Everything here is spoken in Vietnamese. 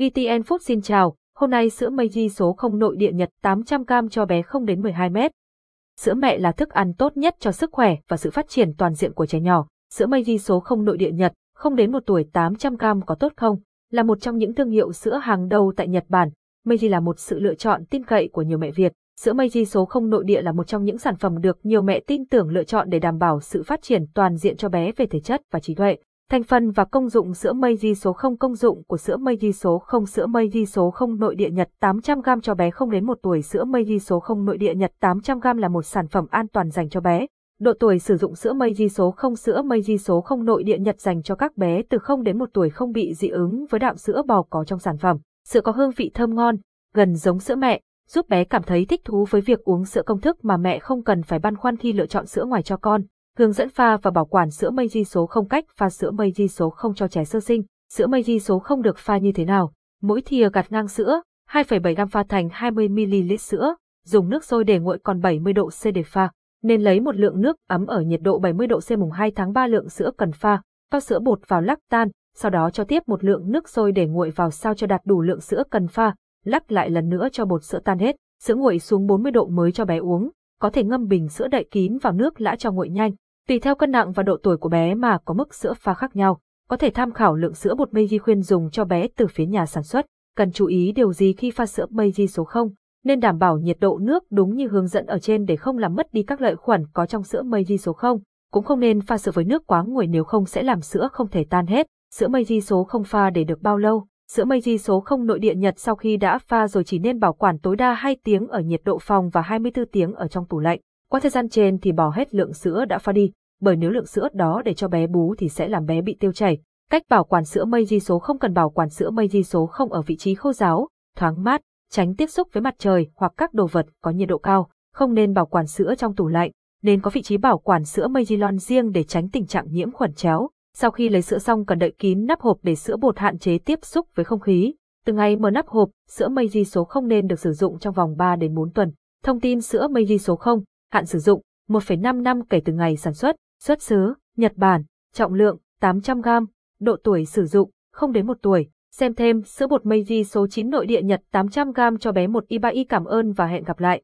ETN Food xin chào, hôm nay sữa Meiji số 0 nội địa Nhật 800g cho bé không đến 12 mét. Sữa mẹ là thức ăn tốt nhất cho sức khỏe và sự phát triển toàn diện của trẻ nhỏ. Sữa Meiji số 0 nội địa Nhật, không đến 1 tuổi 800g có tốt không? Là một trong những thương hiệu sữa hàng đầu tại Nhật Bản, Meiji là một sự lựa chọn tin cậy của nhiều mẹ Việt. Sữa Meiji số 0 nội địa là một trong những sản phẩm được nhiều mẹ tin tưởng lựa chọn để đảm bảo sự phát triển toàn diện cho bé về thể chất và trí tuệ. Thành phần và công dụng sữa mây di số 0 Công dụng của sữa mây di số 0 Sữa mây di số 0 nội địa Nhật 800g cho bé không đến 1 tuổi Sữa mây di số 0 nội địa Nhật 800g là một sản phẩm an toàn dành cho bé. Độ tuổi sử dụng sữa mây di số 0 Sữa mây di số 0 nội địa Nhật dành cho các bé từ 0 đến 1 tuổi không bị dị ứng với đạm sữa bò có trong sản phẩm. Sữa có hương vị thơm ngon, gần giống sữa mẹ, giúp bé cảm thấy thích thú với việc uống sữa công thức mà mẹ không cần phải băn khoăn khi lựa chọn sữa ngoài cho con. Hướng dẫn pha và bảo quản sữa mây di số không cách pha sữa mây di số không cho trẻ sơ sinh. Sữa mây di số không được pha như thế nào? Mỗi thìa gạt ngang sữa, 2,7 gam pha thành 20ml sữa, dùng nước sôi để nguội còn 70 độ C để pha. Nên lấy một lượng nước ấm ở nhiệt độ 70 độ C mùng 2 tháng 3 lượng sữa cần pha, pha sữa bột vào lắc tan, sau đó cho tiếp một lượng nước sôi để nguội vào sao cho đạt đủ lượng sữa cần pha, lắc lại lần nữa cho bột sữa tan hết, sữa nguội xuống 40 độ mới cho bé uống, có thể ngâm bình sữa đậy kín vào nước lã cho nguội nhanh. Tùy theo cân nặng và độ tuổi của bé mà có mức sữa pha khác nhau, có thể tham khảo lượng sữa bột Meiji khuyên dùng cho bé từ phía nhà sản xuất. Cần chú ý điều gì khi pha sữa Meiji số 0? Nên đảm bảo nhiệt độ nước đúng như hướng dẫn ở trên để không làm mất đi các lợi khuẩn có trong sữa Meiji số 0. Cũng không nên pha sữa với nước quá nguội nếu không sẽ làm sữa không thể tan hết. Sữa Meiji số không pha để được bao lâu? Sữa Meiji số 0 nội địa Nhật sau khi đã pha rồi chỉ nên bảo quản tối đa 2 tiếng ở nhiệt độ phòng và 24 tiếng ở trong tủ lạnh. Qua thời gian trên thì bỏ hết lượng sữa đã pha đi, bởi nếu lượng sữa đó để cho bé bú thì sẽ làm bé bị tiêu chảy. Cách bảo quản sữa Meiji số không cần bảo quản sữa Meiji số không ở vị trí khô ráo, thoáng mát, tránh tiếp xúc với mặt trời hoặc các đồ vật có nhiệt độ cao, không nên bảo quản sữa trong tủ lạnh, nên có vị trí bảo quản sữa Meiji lon riêng để tránh tình trạng nhiễm khuẩn chéo. Sau khi lấy sữa xong cần đậy kín nắp hộp để sữa bột hạn chế tiếp xúc với không khí. Từ ngày mở nắp hộp, sữa Meiji số 0 nên được sử dụng trong vòng 3 đến 4 tuần. Thông tin sữa Meiji số 0, hạn sử dụng 1,5 năm kể từ ngày sản xuất. Xuất xứ, Nhật Bản, trọng lượng, 800g, độ tuổi sử dụng, 0 đến 1 tuổi. Xem thêm, sữa bột Meiji số 9 nội địa Nhật 800g cho bé 1 y 3 y cảm ơn và hẹn gặp lại.